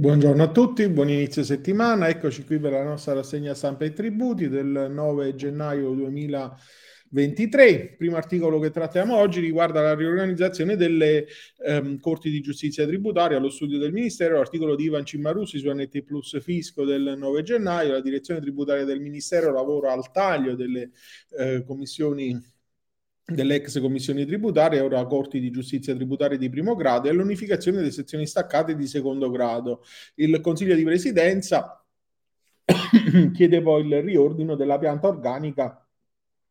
Buongiorno a tutti, buon inizio settimana. Eccoci qui per la nostra rassegna stampa e tributi del 9 gennaio 2023. primo articolo che trattiamo oggi riguarda la riorganizzazione delle ehm, corti di giustizia tributaria allo studio del Ministero, articolo di Ivan Cimarussi su NT Plus Fisco del 9 gennaio. La direzione tributaria del Ministero lavora al taglio delle eh, commissioni delle ex commissioni tributarie, ora corti di giustizia tributaria di primo grado e all'unificazione delle sezioni staccate di secondo grado. Il Consiglio di Presidenza chiede poi il riordino della pianta organica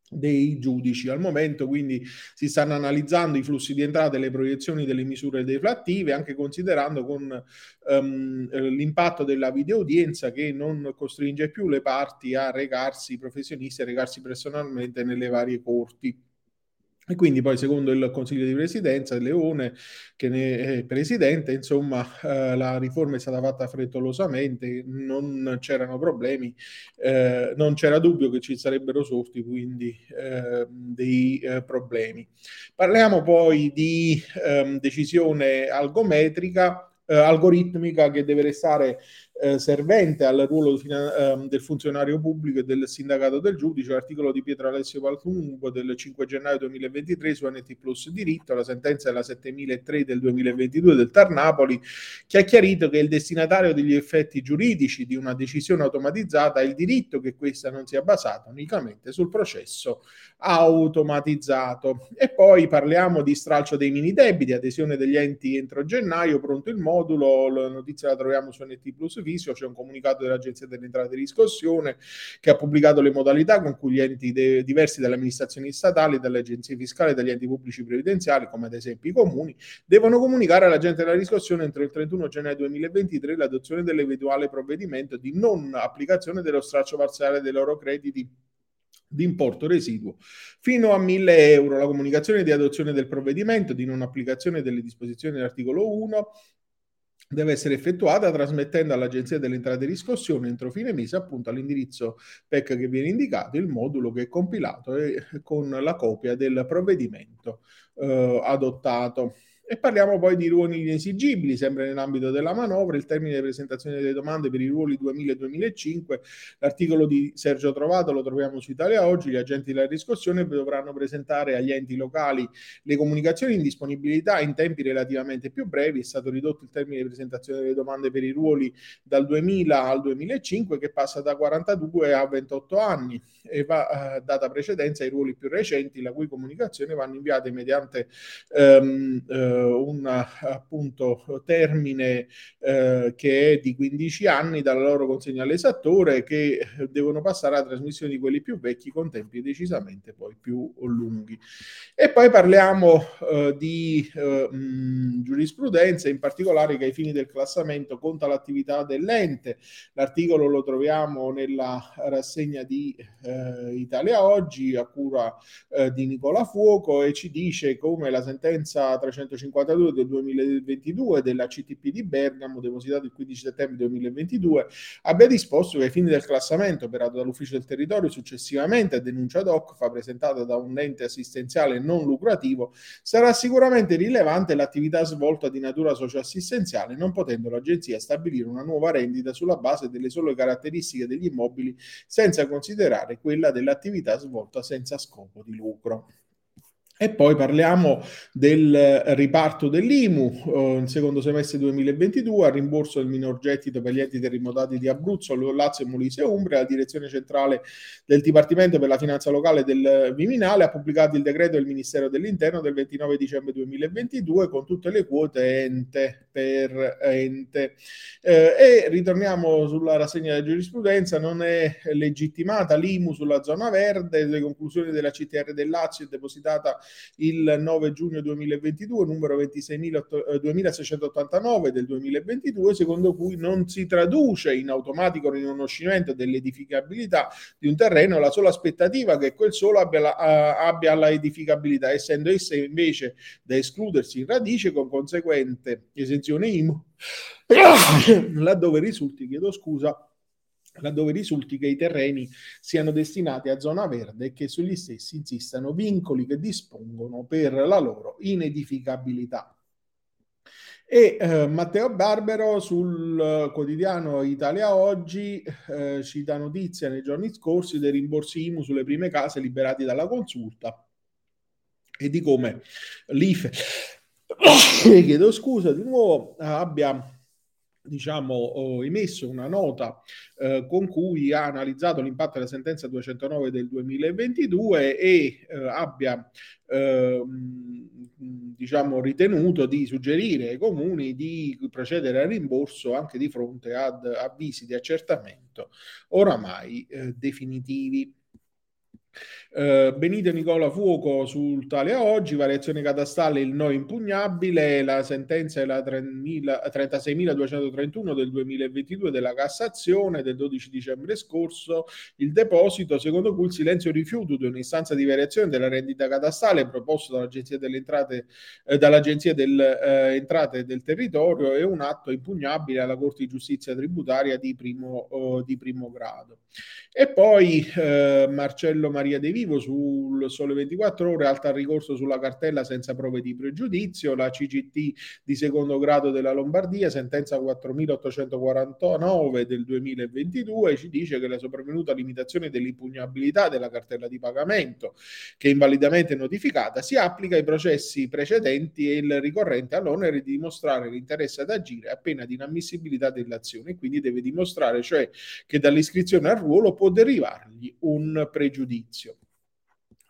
dei giudici. Al momento quindi si stanno analizzando i flussi di entrata e le proiezioni delle misure deflattive, anche considerando con um, l'impatto della videoudienza che non costringe più le parti a recarsi, i professionisti a recarsi personalmente nelle varie corti. E quindi poi, secondo il Consiglio di Presidenza, Leone, che ne è presidente, insomma, eh, la riforma è stata fatta frettolosamente, non c'erano problemi, eh, non c'era dubbio che ci sarebbero sorti quindi eh, dei problemi. Parliamo poi di ehm, decisione algometrica, eh, algoritmica che deve restare eh, servente al ruolo fina- ehm, del funzionario pubblico e del sindacato del giudice, l'articolo di Pietro Alessio Paltumbo del 5 gennaio 2023 su NT Plus Diritto, la sentenza è la 7003 del 2022 del Tar Napoli, che ha chiarito che il destinatario degli effetti giuridici di una decisione automatizzata ha il diritto che questa non sia basata unicamente sul processo automatizzato. E poi parliamo di stralcio dei mini debiti, adesione degli enti entro gennaio, pronto il modulo, la notizia la troviamo su NT Plus Fisio, c'è un comunicato dell'Agenzia delle Entrate di Riscossione che ha pubblicato le modalità con cui gli enti de- diversi dalle amministrazioni statali, dalle agenzie fiscali e dagli enti pubblici previdenziali, come ad esempio i comuni, devono comunicare all'agente della riscossione entro il 31 gennaio 2023 l'adozione dell'eventuale provvedimento di non applicazione dello straccio parziale dei loro crediti di importo residuo fino a 1000 euro. La comunicazione di adozione del provvedimento di non applicazione delle disposizioni dell'articolo 1 deve essere effettuata trasmettendo all'Agenzia delle Entrate e Riscossione entro fine mese appunto all'indirizzo PEC che viene indicato il modulo che è compilato e con la copia del provvedimento eh, adottato. E parliamo poi di ruoli inesigibili, sempre nell'ambito della manovra, il termine di presentazione delle domande per i ruoli 2000 e 2005, l'articolo di Sergio Trovato lo troviamo su Italia Oggi, gli agenti della riscossione dovranno presentare agli enti locali le comunicazioni in disponibilità in tempi relativamente più brevi, è stato ridotto il termine di presentazione delle domande per i ruoli dal 2000 al 2005 che passa da 42 a 28 anni. E va eh, data precedenza ai ruoli più recenti la cui comunicazione vanno inviate mediante ehm, eh, un appunto termine eh, che è di 15 anni dalla loro consegna all'esattore che devono passare alla trasmissione di quelli più vecchi con tempi decisamente poi più lunghi. E poi parliamo eh, di eh, mh, giurisprudenza, in particolare che ai fini del classamento conta l'attività dell'ente. L'articolo lo troviamo nella rassegna di eh, Italia Oggi a cura eh, di Nicola Fuoco e ci dice come la sentenza 350 52 del 2022 della CTP di Bergamo, depositato il 15 settembre 2022, abbia disposto che ai fini del classamento operato dall'Ufficio del Territorio successivamente a denuncia DOC, fa presentata da un ente assistenziale non lucrativo, sarà sicuramente rilevante l'attività svolta di natura socioassistenziale, non potendo l'Agenzia stabilire una nuova rendita sulla base delle sole caratteristiche degli immobili senza considerare quella dell'attività svolta senza scopo di lucro. E poi parliamo del riparto dell'IMU eh, nel secondo semestre 2022, al rimborso del minor gettito per gli enti terremotati di Abruzzo, Lazio, Molise e Umbria. La direzione centrale del Dipartimento per la Finanza Locale del Viminale ha pubblicato il decreto del Ministero dell'Interno del 29 dicembre 2022 con tutte le quote ente per ente. Eh, e ritorniamo sulla rassegna della giurisprudenza, non è legittimata l'IMU sulla zona verde, le conclusioni della CTR del Lazio è depositata il 9 giugno 2022, numero 26.689 eh, del 2022, secondo cui non si traduce in automatico riconoscimento dell'edificabilità di un terreno la sola aspettativa che quel solo abbia, la, uh, abbia la edificabilità, essendo essa invece da escludersi in radice con conseguente esenzione IMU, laddove risulti, chiedo scusa, laddove risulti che i terreni siano destinati a zona verde e che sugli stessi insistano vincoli che dispongono per la loro inedificabilità. E eh, Matteo Barbero sul quotidiano Italia Oggi eh, ci dà notizia nei giorni scorsi dei rimborsi IMU sulle prime case liberati dalla consulta e di come l'IFE, chiedo scusa di nuovo, abbia diciamo, emesso una nota eh, con cui ha analizzato l'impatto della sentenza 209 del 2022 e eh, abbia eh, diciamo, ritenuto di suggerire ai comuni di procedere al rimborso anche di fronte ad avvisi di accertamento oramai eh, definitivi. Uh, Benito Nicola Fuoco sul tale oggi, variazione catastale il no impugnabile, la sentenza è la 36.231 del 2022 della Cassazione del 12 dicembre scorso, il deposito secondo cui il silenzio rifiuto di un'istanza di variazione della rendita catastale proposto dall'Agenzia delle Entrate, eh, dall'Agenzia delle eh, Entrate del Territorio è un atto impugnabile alla Corte di Giustizia Tributaria di primo, oh, di primo grado. E poi eh, Marcello Maria De Vivo sul Sole 24 Ore, alta al ricorso sulla cartella senza prove di pregiudizio, la CGT di secondo grado della Lombardia, sentenza 4849 del 2022, ci dice che la sopravvenuta limitazione dell'impugnabilità della cartella di pagamento, che è invalidamente notificata, si applica ai processi precedenti e il ricorrente ha l'onere di dimostrare l'interesse ad agire a pena di inammissibilità dell'azione, quindi deve dimostrare cioè che dall'iscrizione al ruolo può derivargli un pregiudizio.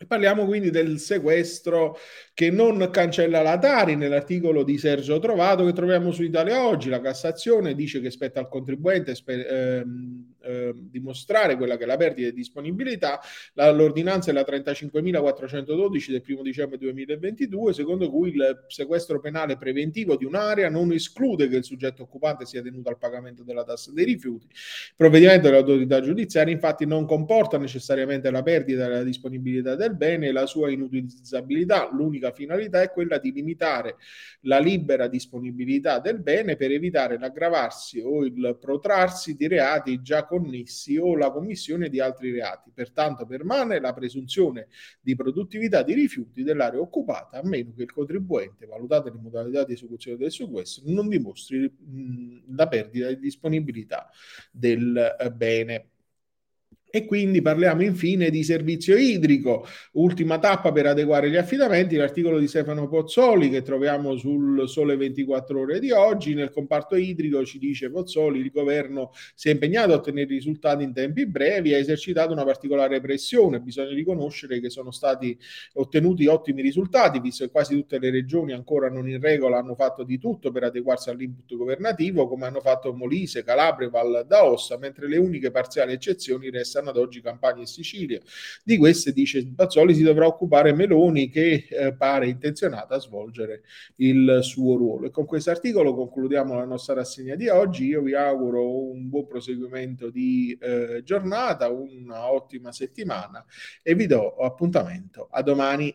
Parliamo quindi del sequestro che non cancella la Tari nell'articolo di Sergio Trovato che troviamo su Italia Oggi. La Cassazione dice che spetta al contribuente spe- ehm, eh, dimostrare quella che è la perdita di disponibilità. La, l'ordinanza è la 35.412 del 1 dicembre 2022, secondo cui il sequestro penale preventivo di un'area non esclude che il soggetto occupante sia tenuto al pagamento della tassa dei rifiuti. Il provvedimento dell'autorità giudiziaria infatti non comporta necessariamente la perdita della disponibilità del bene e la sua inutilizzabilità. L'unica finalità è quella di limitare la libera disponibilità del bene per evitare l'aggravarsi o il protrarsi di reati già connessi o la commissione di altri reati. Pertanto permane la presunzione di produttività di rifiuti dell'area occupata a meno che il contribuente, valutate le modalità di esecuzione del sequestro, non dimostri mh, la perdita di disponibilità del eh, bene. E quindi parliamo infine di servizio idrico, ultima tappa per adeguare gli affidamenti, l'articolo di Stefano Pozzoli che troviamo sul Sole 24 ore di oggi, nel comparto idrico ci dice Pozzoli, il governo si è impegnato a ottenere risultati in tempi brevi, ha esercitato una particolare pressione, bisogna riconoscere che sono stati ottenuti ottimi risultati, visto che quasi tutte le regioni ancora non in regola hanno fatto di tutto per adeguarsi all'input governativo, come hanno fatto Molise, Calabria, Val d'Aosta, mentre le uniche parziali eccezioni restano stanno ad oggi Campania e Sicilia. Di queste, dice Bazzoli, si dovrà occupare Meloni che eh, pare intenzionata a svolgere il suo ruolo. E con questo articolo concludiamo la nostra rassegna di oggi. Io vi auguro un buon proseguimento di eh, giornata, una ottima settimana e vi do appuntamento a domani.